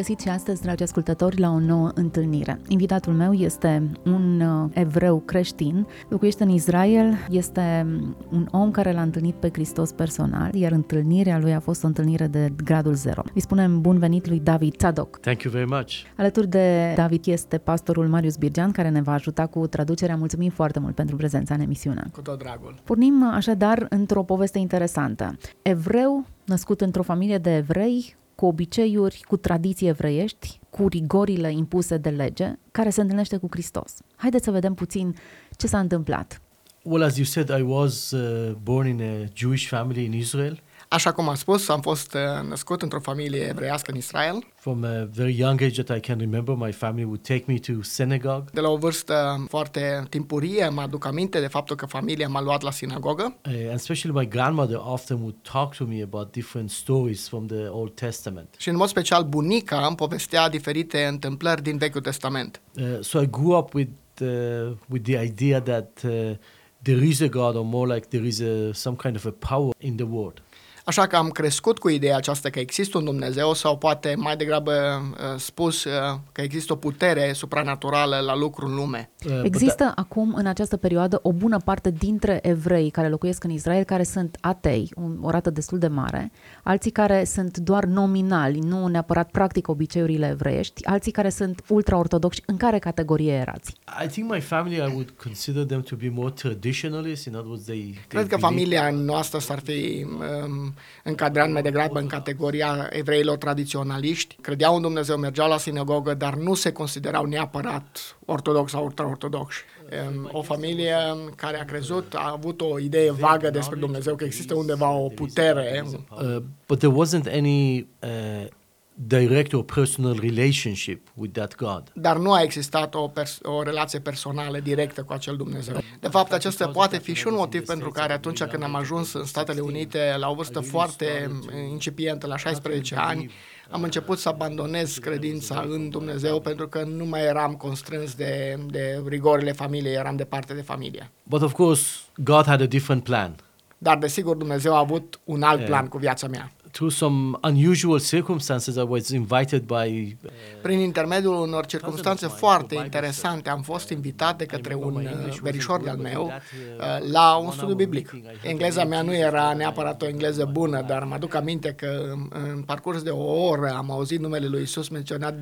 Bine v-am regăsit și astăzi, dragi ascultători, la o nouă întâlnire. Invitatul meu este un uh, evreu creștin, locuiește în Israel, este un om care l-a întâlnit pe Hristos personal, iar întâlnirea lui a fost o întâlnire de gradul zero. Îi spunem bun venit lui David Tzadok. Thank you very much. Alături de David este pastorul Marius Birgean, care ne va ajuta cu traducerea. Mulțumim foarte mult pentru prezența în emisiune. Cu tot dragul. Pornim așadar într-o poveste interesantă. Evreu, născut într-o familie de evrei, cu obiceiuri, cu tradiții evreiești, cu rigorile impuse de lege, care se întâlnește cu Hristos. Haideți să vedem puțin ce s-a întâmplat. Well, as you said, I was uh, born in a Jewish family in Israel. Așa cum am spus, am fost uh, născut într-o familie evreiască în Israel. From a very young age that I can remember, my family would take me to synagogue. De la o vârstă foarte timpurie mă aduc aminte de faptul că familia m-a luat la sinagogă Uh, and especially my grandmother often would talk to me about different stories from the Old Testament. și în mod special bunica îmi povestea diferite întâmplări din Vechiul Testament. Uh, so I grew up with, uh, with the idea that uh, there is a God, or more like there is a, some kind of a power in the world. Așa că am crescut cu ideea aceasta că există un Dumnezeu sau poate mai degrabă uh, spus uh, că există o putere supranaturală la lucru în lume. Uh, but Există acum, în această perioadă, o bună parte dintre evrei care locuiesc în Israel care sunt atei, un- o rată destul de mare, alții care sunt doar nominali, nu neapărat practic obiceiurile evreiești, alții care sunt ultra-ortodoxi. În care categorie erați? I think my family, I would consider them to be more traditionalist. In other words, they, they Cred că believe- familia noastră s-ar fi um, încadrat mai degrabă în categoria evreilor tradiționaliști. Credeau în Dumnezeu, mergeau la sinagogă, dar nu se considerau neapărat ortodox sau ultraortodoxi. Um, o familie care a crezut, a avut o idee vagă despre Dumnezeu, că există undeva o putere, Uh, but there wasn't any uh, direct or personal relationship with that God. dar nu a existat o, pers- o relație personală directă cu acel Dumnezeu. De fapt, acesta poate fi și un motiv pentru care atunci când am ajuns în Statele Unite la o vârstă foarte incipientă, la 16 ani, am început să abandonez credința în Dumnezeu pentru că nu mai eram constrâns de, de rigorile familiei, eram departe de familie. But of course, God had a different plan. Dar, desigur, Dumnezeu a avut un alt plan cu viața mea. Through some unusual circumstances, I was invited by uh, Prin intermediul unor circunstanțe foarte interesante, am fost invitat de către un uh, verișor de-al meu uh, la un studiu biblic. Engleza mea nu era neapărat o engleză bună, dar mă aduc aminte că în- în parcurs de o oră am auzit numele lui Isus menționat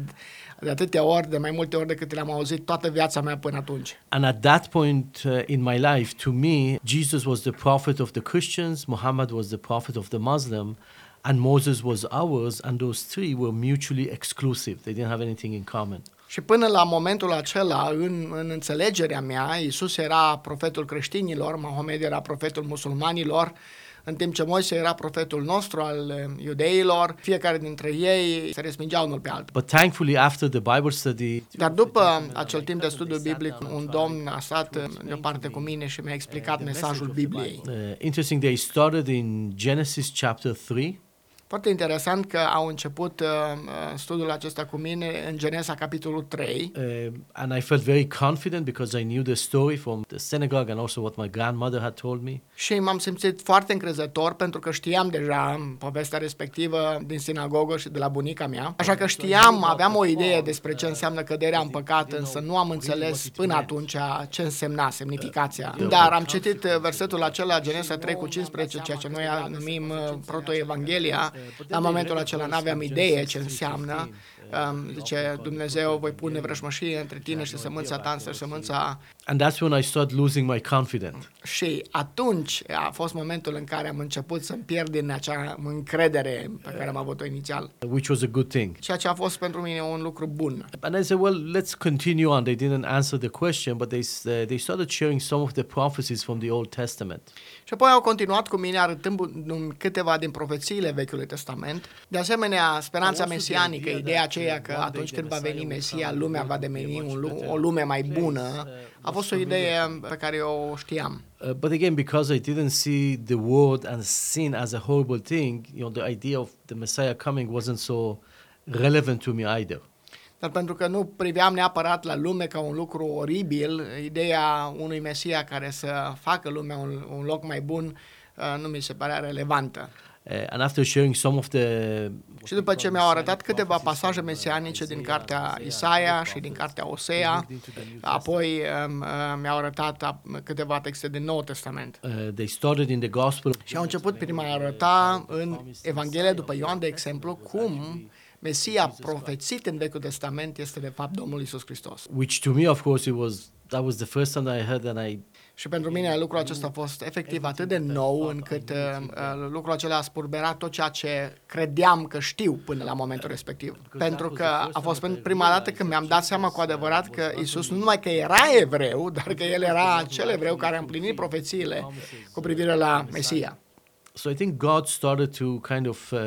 de atâtea ori, de mai multe ori decât le-am auzit toată viața mea până atunci. And at that point uh, in my life, to me, Jesus was the prophet of the Christians, Muhammad was the prophet of the Muslim, and Moses was ours, and those three were mutually exclusive. They didn't have anything in common. Și până la momentul acela, în, în înțelegerea mea, Isus era profetul creștinilor, Mahomed era profetul musulmanilor, în timp ce Moise era profetul nostru al eh, iudeilor, fiecare dintre ei se respingeau unul pe altul. But thankfully, after the Bible study, Dar după acel timp de studiu biblic, un domn a stat eh, deoparte cu mine și mi-a explicat mesajul Bibliei. uh, interesting, they started in Genesis chapter 3. Foarte interesant că au început uh, uh, studiul acesta cu mine în Genesa capitolul 3 Uh, and I felt very confident because I knew the story from the synagogue and also what my grandmother had told me. Și m-am simțit foarte încrezător pentru că știam deja povestea respectivă din sinagogă și de la bunica mea. Așa că știam, aveam o idee despre ce înseamnă căderea în păcat, însă nu am înțeles până atunci ce însemna semnificația. Dar am citit uh, versetul acela, Genesa 3 cu 15, ceea ce noi numim uh, protoevanghelia. La momentul acela nu aveam idee ce înseamnă. Um, Zice, Dumnezeu, voi pune vrăjmășie între tine și sămânța ta, însă sămânța And that's when I started losing my confidence. și atunci a fost momentul în care am început să-mi pierd din acea încredere pe care am avut-o inițial. which was a good thing. Ceea ce a fost pentru mine un lucru bun. And I said, well, let's continue on. They didn't answer the question, but they s- uh, they started sharing some of the prophecies from the Old Testament. Și apoi au continuat cu mine arătând câteva din profețiile Vechiului Testament. De asemenea, speranța mesianică, ideea aceea că atunci când va veni Mesia, lumea va deveni un, lu- o lume mai bună, a fost o idee pe care o știam. Uh, but again, because I didn't see the world and sin as a horrible thing, you know, the idea of the Messiah coming wasn't so relevant to me either. Dar pentru că nu priveam neapărat la lume ca un lucru oribil, ideea unui Mesia care să facă lumea un, un loc mai bun uh, nu mi se părea relevantă. Uh, and after sharing some of the Și după ce mi-au arătat câteva pasaje mesianice din cartea Isaia și din cartea Osea, apoi um, uh, mi-au arătat ap- câteva texte din Noul Testament. uh, they started in the gospel Și au început prin a arăta în Evanghelia după Ioan, de exemplu, cum Mesia profețit în Vechiul Testament este de fapt Domnul Isus Hristos. which to me of course it was that was the first time that I heard and I Și pentru mine lucrul acesta a fost efectiv atât de nou încât uh, uh, lucrul acela a spurberat tot ceea ce credeam că știu până la momentul respectiv. Pentru că a fost pentru prima dată când mi-am dat seama cu adevărat că Isus nu numai că era evreu, dar că El era acel evreu care a împlinit profețiile cu privire la Mesia. So I think God started to kind of uh,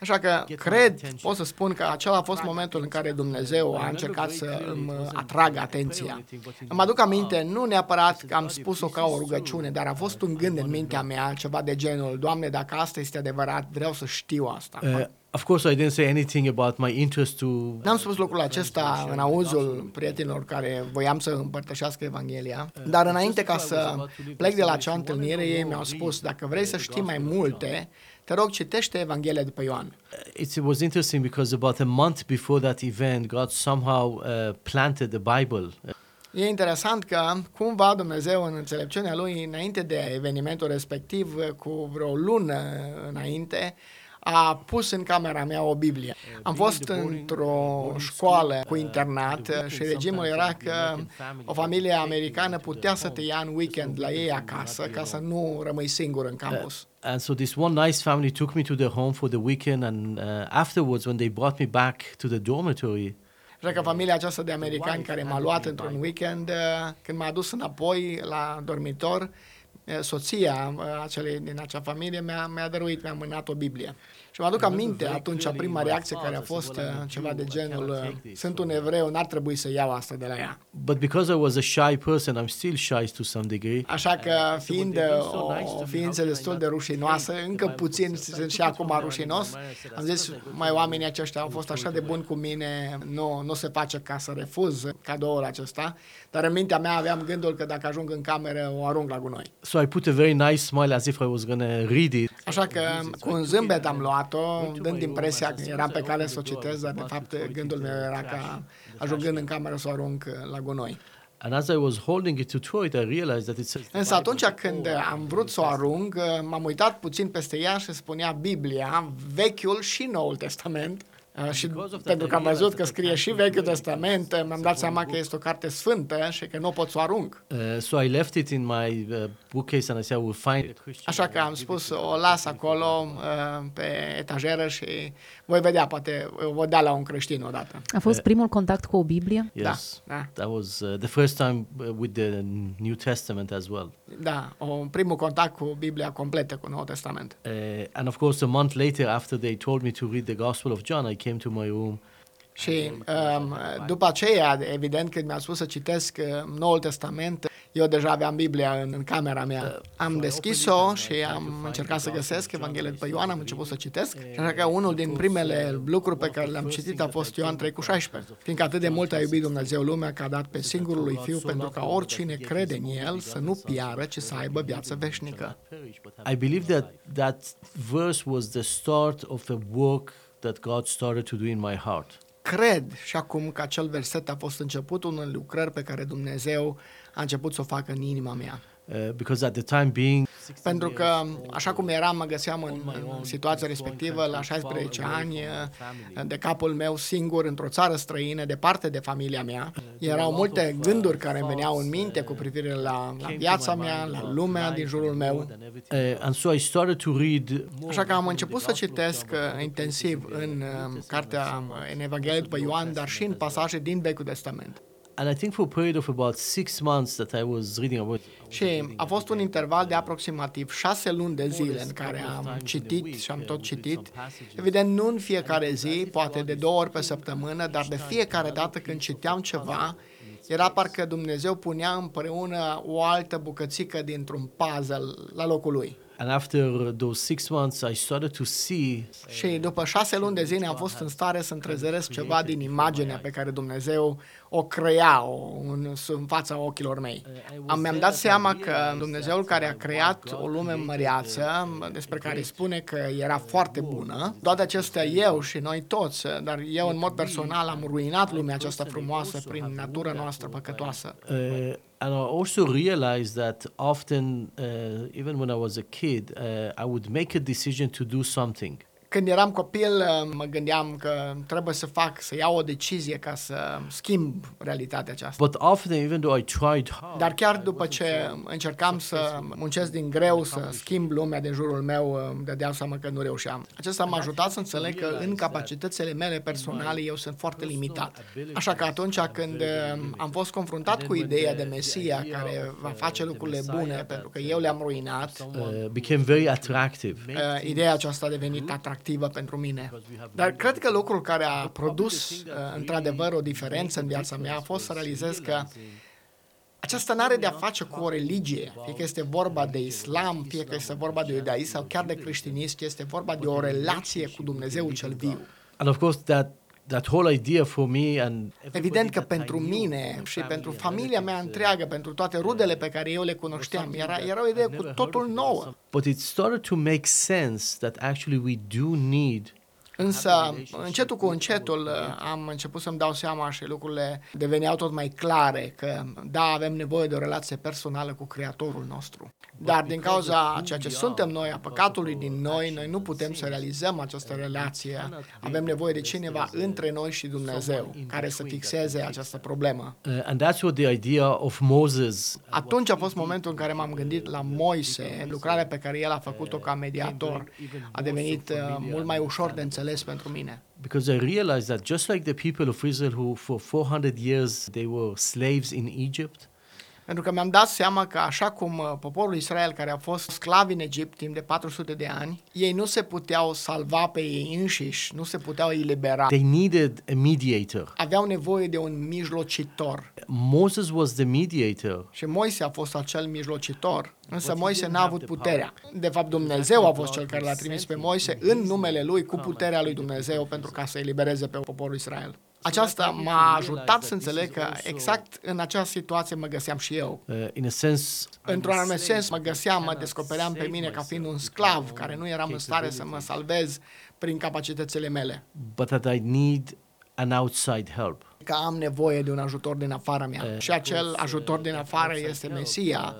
Așa că cred, pot să spun că acela a fost momentul în care Dumnezeu a încercat să îmi atragă atenția. Îmi aduc aminte, nu neapărat că am spus-o ca o rugăciune, dar a fost un gând în mintea mea, ceva de genul, Doamne, dacă asta este adevărat, vreau să știu asta. uh, of course I didn't say anything about my interest to N-am spus lucrul acesta în auzul prietenilor care voiam să împărtășească Evanghelia, dar înainte ca să plec de la acea întâlnire, ei mi-au spus, dacă vrei să știi mai multe, te rog, citește Evanghelia după Ioan. it was interesting because about a month before that event God somehow uh, planted the Bible uh, E interesant că cumva Dumnezeu în înțelepciunea lui înainte de evenimentul respectiv cu vreo lună înainte a pus în camera mea o Biblie. Am fost într-o școală cu internat și regimul era că o familie americană putea să te ia în weekend la ei acasă ca să nu rămâi singur în campus. And so this one nice family took me to their home for the weekend, and uh, afterwards, when they brought me back to the dormitory, Așa că familia aceasta de americani care m-a luat într-un weekend, uh, când m-a adus înapoi la dormitor, uh, soția uh, acelei din acea familie mi-a, mi-a dăruit, mi-a mânat o Biblie. Și mă aduc aminte atunci prima reacție care a fost uh, ceva de genul uh, sunt un evreu, n-ar trebui să iau asta de la ea. but because I was a shy person, I'm still shy to some degree. Așa că fiind uh, o, o ființă destul de rușinoasă, încă puțin sunt și acum rușinos, am zis, mai oamenii aceștia au fost așa de buni cu mine, nu, nu se face ca să refuz cadoul acesta, dar în mintea mea aveam gândul că dacă ajung în cameră o arunc la gunoi. So I put a very nice smile as if I was going to read it. Așa că cu un zâmbet am luat-o, dând impresia că eram pe cale să o citesc, dar de fapt gândul meu era ca ajungând în cameră să o arunc la gunoi. And as I was holding it to throw it, I realized that it says. Însă atunci când am vrut să o arunc, m-am uitat puțin peste ea și spunea Biblia, Vechiul și Noul Testament. Uh, Și pentru că am văzut că scrie și Vechiul Testament, uh, mi-am dat seama că este o carte sfântă și că nu pot să o arunc. Uh, so I left it in my uh, bookcase and I said, I will find it. Așa că am spus, o las acolo uh, pe etajeră și voi vedea, poate o voi da la un creștin odată. A fost primul contact cu o Biblie? Yes. Da, da. That was uh, the first time uh, with the New Testament as well. Da, o primul contact cu Biblia completă, cu Noul Testament. Uh, and of course, a month later, after they told me to read the Gospel of John, I came to my room. Și um, după aceea, evident, când mi-a spus să citesc uh, Noul Testament, eu deja aveam Biblia în, în camera mea. Am deschis-o și am încercat să găsesc Evanghelia după Ioan, am început să citesc. Și așa că unul din primele lucruri pe care le-am citit a fost Ioan 3 cu 16. Fiindcă atât de mult a iubit Dumnezeu lumea că a dat pe singurul lui Fiu pentru ca oricine crede în El să nu piară, ci să aibă viață veșnică. I believe that that verse was the start of a work that God started to do in my heart. Cred și acum că acel verset a fost începutul unei lucrări pe care Dumnezeu a început să o facă în inima mea. Uh, because at the time being, Pentru că, așa cum eram, mă găseam în, în situația respectivă la 16 ani, de capul meu singur, într-o țară străină, departe de familia mea. Erau multe gânduri care îmi veneau în minte cu privire la, la viața mea, la lumea din jurul meu. uh, and so I started to read Așa că am început să citesc uh, intensiv în uh, cartea, uh, în Evanghelie după Ioan, dar și în pasaje din Vechiul Testament. And I think for a period of about six months that I was reading about, Și a fost un interval de aproximativ șase luni de zile în care am citit și am tot citit. Evident, nu în fiecare zi, poate de două ori pe săptămână, dar de fiecare dată când citeam ceva, Era parcă Dumnezeu punea împreună o altă bucățică dintr-un puzzle la locul lui. And after those six months, I started to see Și după șase luni de zile am fost în stare să întrezăresc ceva din imaginea pe care Dumnezeu o crea o, în, în fața ochilor mei. Am, mi-am dat seama că Dumnezeul care a creat o lume măreață, despre care spune că era foarte bună, toate acestea eu și noi toți, dar eu în mod personal am ruinat lumea aceasta frumoasă prin natura noastră păcătoasă. And I also realized that often, uh, even when I was a kid, uh, I would make a decision to do something. Când eram copil, uh, mă gândeam că trebuie să fac, să iau o decizie ca să schimb realitatea aceasta. But often, even though I tried hard, Dar chiar după ce încercam să muncesc din greu, să schimb lumea din jurul meu, uh, îmi dădeam seama că nu reușeam. Acesta m-a ajutat să înțeleg că în capacitățile mele personale eu sunt foarte limitat. Așa că atunci când uh, am fost confruntat cu ideea de Mesia care va face lucrurile bune pentru că eu le-am ruinat, uh, became very attractive. uh, ideea aceasta a devenit atractivă pentru mine. Dar cred că lucrul care a produs uh, într-adevăr o diferență în viața mea a fost să realizez că aceasta nu are de-a face cu o religie, fie că este vorba de islam, fie că este vorba de iudaism sau chiar de creștinism, este vorba de o relație cu Dumnezeu cel viu. And of course, that that whole idea for me and Evident că pentru mine și pentru familia mea întreagă, pentru toate rudele pe care eu le cunoșteam, era, era o idee cu totul nouă. But it started to make sense that actually we do need Însă, încetul cu încetul, uh, am început să-mi dau seama și lucrurile deveneau tot mai clare, că da, avem nevoie de o relație personală cu Creatorul nostru. Dar din cauza a ceea ce suntem noi, a păcatului din noi, noi nu putem să realizăm această relație. Avem nevoie de cineva între noi și Dumnezeu, care să fixeze această problemă. uh, and that's what the idea of Moses Atunci a fost momentul în care m-am gândit la Moise, lucrarea pe care el a făcut-o ca mediator. A devenit uh, mult mai ușor de înțeles because I realized that just like the people of Israel who for 400 years they were slaves in Egypt Pentru că mi-am dat seama că așa cum uh, poporul Israel, care a fost sclavi în Egipt timp de 400 de ani, ei nu se puteau salva pe ei înșiși, nu se puteau elibera. they needed a mediator. Aveau nevoie de un mijlocitor. Moses was the mediator. Și Moise a fost acel mijlocitor, însă Moise n-a avut puterea. De fapt, Dumnezeu a fost cel care l-a trimis pe Moise în numele lui, cu puterea lui Dumnezeu, pentru ca să elibereze pe poporul Israel. Aceasta m-a ajutat să înțeleg că exact în această situație mă găseam și eu. Uh, in a sense, Într-un anume sens, mă găseam, mă descopeream pe mine ca fiind un sclav care nu eram în stare să mă salvez prin capacitățile mele, but that I need an outside help. că am nevoie de un ajutor din afara mea. Și acel ajutor din afară este Mesia,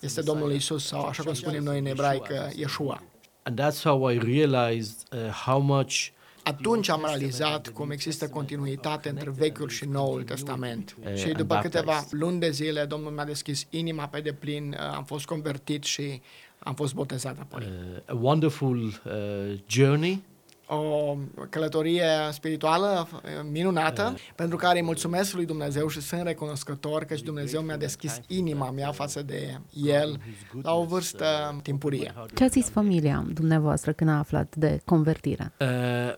este Domnul Isus sau așa cum spunem noi în ebraică, Yeshua. And that's how I realized uh, how much Atunci am realizat cum există continuitate între Vechiul și Noul Testament. Și după câteva luni de zile, Domnul mi-a deschis inima pe deplin, am fost convertit și am fost botezat apoi. uh, a wonderful uh, journey o călătorie spirituală uh, minunată, pentru care îi mulțumesc lui Dumnezeu și sunt recunoscător că și Dumnezeu mi-a deschis inima mea față de El la o vârstă timpurie. Ce a zis familia dumneavoastră când a aflat de convertire? Uh,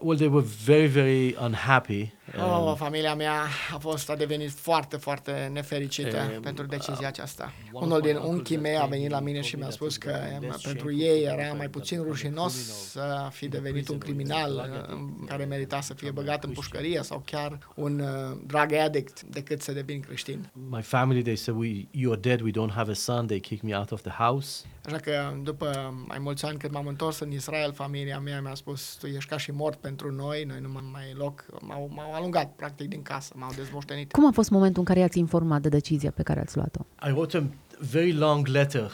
well, they were very, very unhappy. Oh, Um, familia mea a fost, a devenit foarte, foarte nefericită Um, pentru decizia aceasta. Unul din unchii mei a venit la mine și mi-a spus că em, pentru ei era mai puțin rușinos să fi devenit un criminal em, care merita să fie băgat în pușcărie sau chiar un uh, drug addict decât să devin creștin. my family, they said, "We, you're dead. We don't have a son." They kicked me out of the house. Așa că după mai mulți ani când m-am întors în Israel, familia mea mi-a spus, tu ești ca și mort pentru noi, noi nu mai ai loc, m-au, m-au alungat practic din casă, m-au dezmoștenit. Cum a fost momentul în care i-ați informat de decizia pe care ați luat-o? I wrote a very long letter.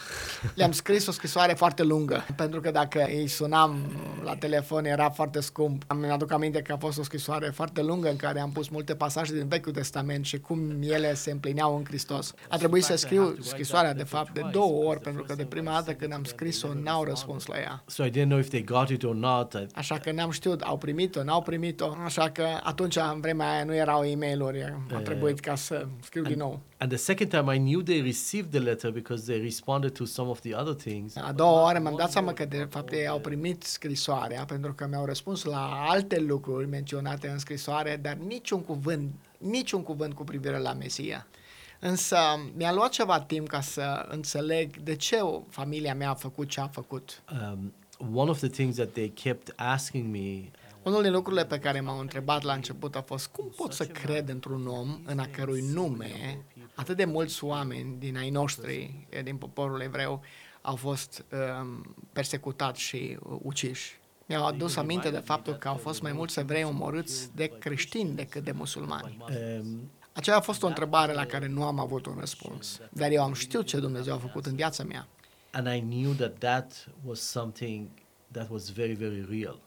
Le-am scris o scrisoare foarte lungă, pentru că dacă îi sunam la telefon era foarte scump. Am aduc aminte că a fost o scrisoare foarte lungă în care am pus multe pasaje din Vechiul Testament și cum ele se împlineau în Hristos. A trebuit să scriu scrisoarea, de fapt, de două ori, pentru că de prima dată când am scris-o, n-au răspuns la ea. So I didn't know if they got it or not. I, Așa că n-am știut, au primit-o, n-au primit-o. Așa că atunci, în vremea aia, nu erau e mail a trebuit ca să scriu din nou. And the second time, I knew they received the letter because they responded to some of the other things. A doua oară mi-am dat seama că de fapt ei au primit scrisoarea pentru că mi-au răspuns la alte lucruri menționate în scrisoare, dar niciun cuvânt, niciun cuvânt cu privire la Mesia. Însă mi-a luat ceva timp ca să înțeleg de ce o- familia mea a făcut ce a făcut. Um, one of the things that they kept asking me Unul din lucrurile pe care m-au întrebat la început a fost cum pot să cred într-un om în a cărui nume atât de mulți oameni din ai noștri, eh, din poporul evreu, au fost um, persecutați și uh, uciși. Mi-au adus aminte de faptul că au fost mai mulți evrei omorâți de creștini decât de musulmani. um, Aceea a fost o întrebare la care nu am avut un răspuns, dar eu am știut ce Dumnezeu a făcut în viața mea. and I knew that that was something that was very, very real.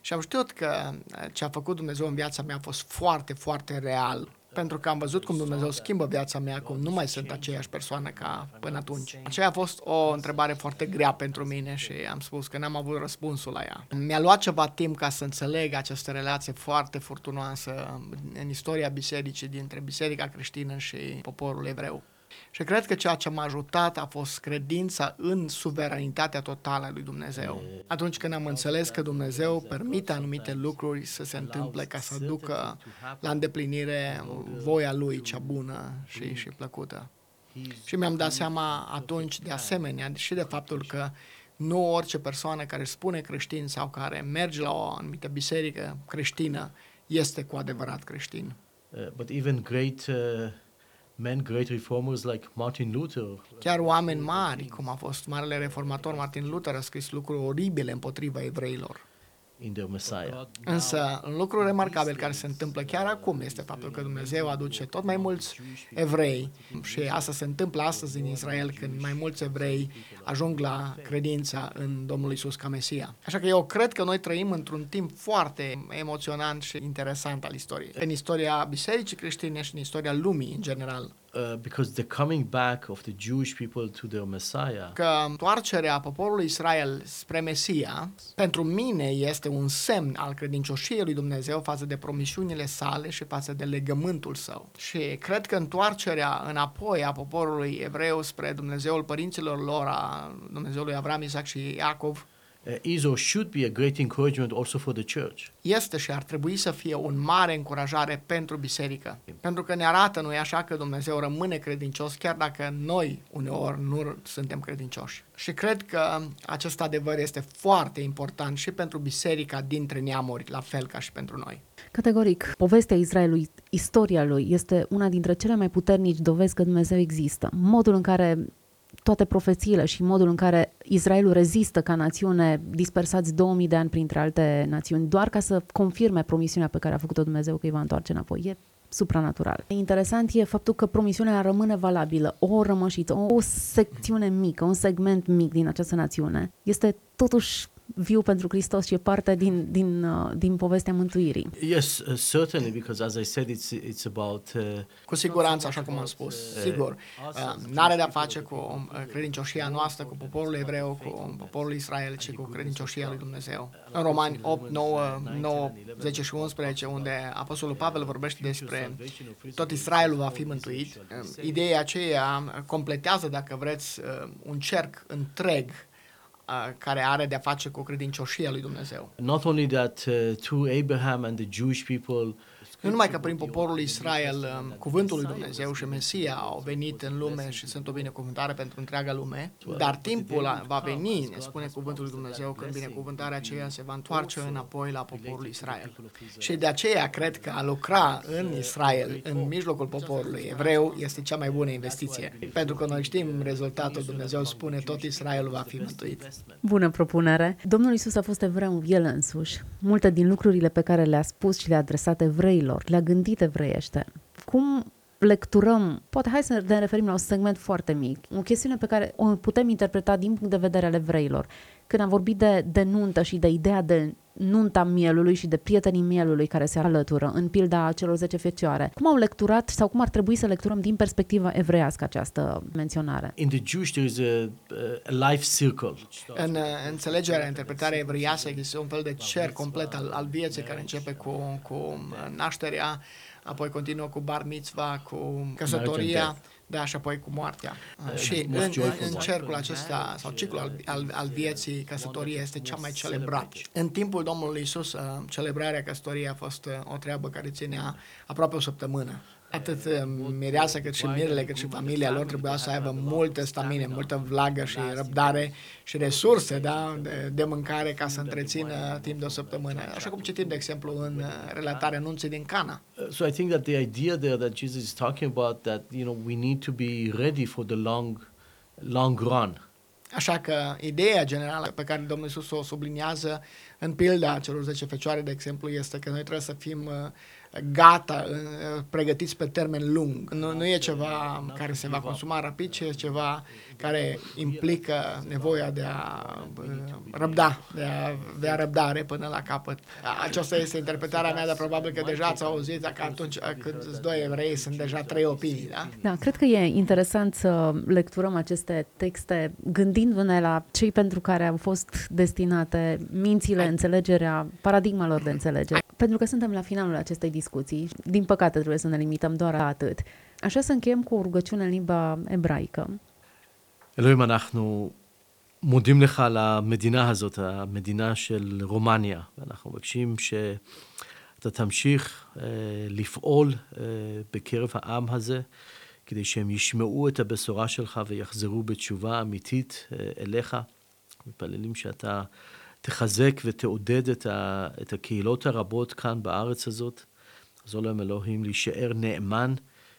Și am știut că uh, ce a făcut Dumnezeu în viața mea a fost foarte, foarte real. Pentru că am văzut cum Dumnezeu schimbă viața mea, cum nu mai sunt aceeași persoană ca până atunci. Aceea a fost o întrebare foarte grea pentru mine și am spus că n-am avut răspunsul la ea. Mi-a luat ceva timp ca să înțeleg această relație foarte furtunoasă în istoria bisericii dintre biserica creștină și poporul evreu. Și cred că ceea ce m-a ajutat a fost credința în suveranitatea totală a lui Dumnezeu. Atunci când am înțeles că Dumnezeu permite anumite lucruri să se întâmple ca să ducă la îndeplinire voia Lui cea bună și, și plăcută. Și mi-am dat seama atunci de asemenea și de faptul că nu orice persoană care își spune creștin sau care merge la o anumită biserică creștină este cu adevărat creștin. Uh, but even great uh, men, great reformers like Martin Luther, Chiar oameni mari, cum a fost marele reformator Martin Luther, a scris lucruri oribile împotriva evreilor. In their Messiah. Însă, un lucru remarcabil care se întâmplă chiar acum este faptul că Dumnezeu aduce tot mai mulți evrei și asta se întâmplă astăzi în Israel când mai mulți evrei ajung la credința în Domnul Isus ca Mesia. Așa că eu cred că noi trăim într-un timp foarte emoționant și interesant al istoriei. În istoria bisericii creștine și în istoria lumii în general. Uh, because the coming back of the Jewish people to their Messiah Că întoarcerea poporului Israel spre Mesia, pentru mine este un semn al credincioșiei lui Dumnezeu față de promisiunile sale și față de legământul său. Și cred că întoarcerea înapoi a poporului evreu spre Dumnezeul părinților lor, a Dumnezeului Avram, Isaac și Iacov, uh, is or should be a great encouragement also for the church. este și ar trebui să fie un mare încurajare pentru biserică. Pentru că ne arată, nu-i așa, că Dumnezeu rămâne credincios chiar dacă noi uneori nu suntem credincioși. Și cred că acest adevăr este foarte important și pentru biserica dintre neamuri, la fel ca și pentru noi. Categoric, povestea Israelului, istoria lui, este una dintre cele mai puternici dovezi că Dumnezeu există. Modul în care toate profețiile și modul în care Israelul rezistă ca națiune dispersați 2000 de ani printre alte națiuni, doar ca să confirme promisiunea pe care a făcut-o Dumnezeu că îi va întoarce înapoi. E supranatural. Interesant e faptul că promisiunea rămâne valabilă. O rămășiță, o secțiune mică, un segment mic din această națiune este totuși viu pentru Hristos și e parte din, din, uh, din povestea mântuirii. Yes, uh, certainly, because as I said, it's it's about uh, Cu siguranță, așa cum am spus, sigur, uh, n-are de-a face cu uh, credincioșia noastră, cu poporul evreu, cu poporul Israel, ci cu credincioșia lui Dumnezeu. În Romani 8, 9, 9, 10 și 11, unde Apostolul Pavel vorbește despre tot Israelul va fi mântuit, uh, ideea aceea completează, dacă vreți, uh, un cerc întreg uh, care are de-a face cu credincioșia lui Dumnezeu. not only that uh, through Abraham and the Jewish people, Nu numai că prin poporul Israel um, cuvântul lui Dumnezeu și Mesia au venit în lume și sunt o binecuvântare pentru întreaga lume, dar timpul a- va veni, ne spune cuvântul lui Dumnezeu, când binecuvântarea aceea se va întoarce înapoi la poporul Israel. Și de aceea cred că a lucra în Israel, în mijlocul poporului evreu, este cea mai bună investiție. Pentru că noi știm rezultatul, Dumnezeu spune tot Israelul va fi mântuit. Bună propunere. Domnul Isus a fost evreu el însuși. Multe din lucrurile pe care le-a spus și le-a adresat evreilor, le-a gândit evreiește. Cum lecturăm, poate hai să ne referim la un segment foarte mic, o chestiune pe care o putem interpreta din punct de vedere al evreilor. Când am vorbit de, de nuntă și de ideea de nunta mielului și de prietenii mielului care se alătură în pilda celor 10 fecioare. Cum au lecturat sau cum ar trebui să lecturăm din perspectiva evreiască această menționare? in the Jewish there is a, a life circle. În uh, înțelegerea, interpretarea evreiasă există un fel de cer complet al, al vieții care începe cu, cu uh, nașterea, apoi continuă cu bar mitzva, cu căsătoria, da, și apoi cu moartea. Uh, și în, most în, joyful în one. cercul acesta, sau ciclul al, al, al vieții, căsătoria este cea mai celebrat. În timpul Domnului Isus, uh, celebrarea căsătoriei a fost uh, o treabă care ținea aproape o săptămână. Atât uh, mireasa cât și mirele, cât și familia lor trebuia să aibă multă stamină, multă vlagă și răbdare și resurse da, de, de mâncare ca să întrețină timp de o săptămână. Așa cum citim, de exemplu, în uh, relatarea anunții din Cana. Uh, So I think that the idea there that Jesus is talking about that you know we need to be ready for the long long run. Așa că ideea generală pe care Domnul Iisus o subliniază în pilda celor 10 fecioare, de exemplu, este că noi trebuie să fim uh, gata, uh, pregătiți pe termen lung. Nu, nu e ceva care se va consuma rapid, ci e ceva care implică nevoia de a uh, răbda, de a avea răbdare până la capăt. Aceasta este interpretarea mea, dar probabil că deja ați auzit că atunci când sunt doi evrei sunt deja trei opinii, da? Da, cred că e interesant să lecturăm aceste texte gândindu-ne la cei pentru care au fost destinate mințile, înțelegerea, paradigmalor de înțelegere. Pentru că suntem la finalul acestei discuții, din păcate trebuie să ne limităm doar atât. Așa să încheiem cu o rugăciune în limba ebraică. אלוהים, אנחנו מודים לך על המדינה הזאת, המדינה של רומניה, ואנחנו מבקשים שאתה תמשיך אה, לפעול אה, בקרב העם הזה, כדי שהם ישמעו את הבשורה שלך ויחזרו בתשובה אמיתית אה, אליך. מתפללים שאתה תחזק ותעודד את, ה, את הקהילות הרבות כאן בארץ הזאת. עזור להם אלוהים להישאר נאמן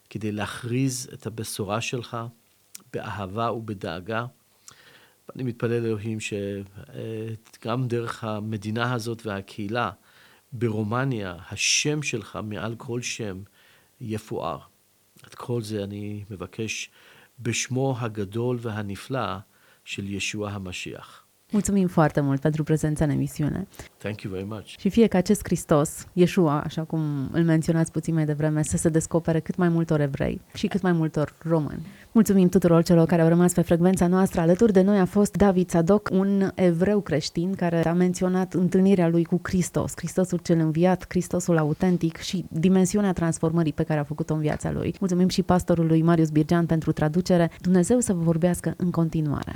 כדי להכריז את הבשורה שלך. באהבה ובדאגה. ואני מתפלל אלוהים שגם דרך המדינה הזאת והקהילה ברומניה, השם שלך מעל כל שם יפואר. את כל זה אני מבקש בשמו הגדול והנפלא של ישוע המשיח. Mulțumim foarte mult pentru prezența în emisiune. Thank you very much. Și fie că acest Hristos, Iesua, așa cum îl menționați puțin mai devreme, să se descopere cât mai multor evrei și cât mai multor români. Mulțumim tuturor celor care au rămas pe frecvența noastră. Alături de noi a fost David Sadoc, un evreu creștin care a menționat întâlnirea lui cu Hristos, Hristosul cel înviat, Hristosul autentic și dimensiunea transformării pe care a făcut-o în viața lui. Mulțumim și pastorului Marius Birgean pentru traducere. Dumnezeu să vă vorbească în continuare.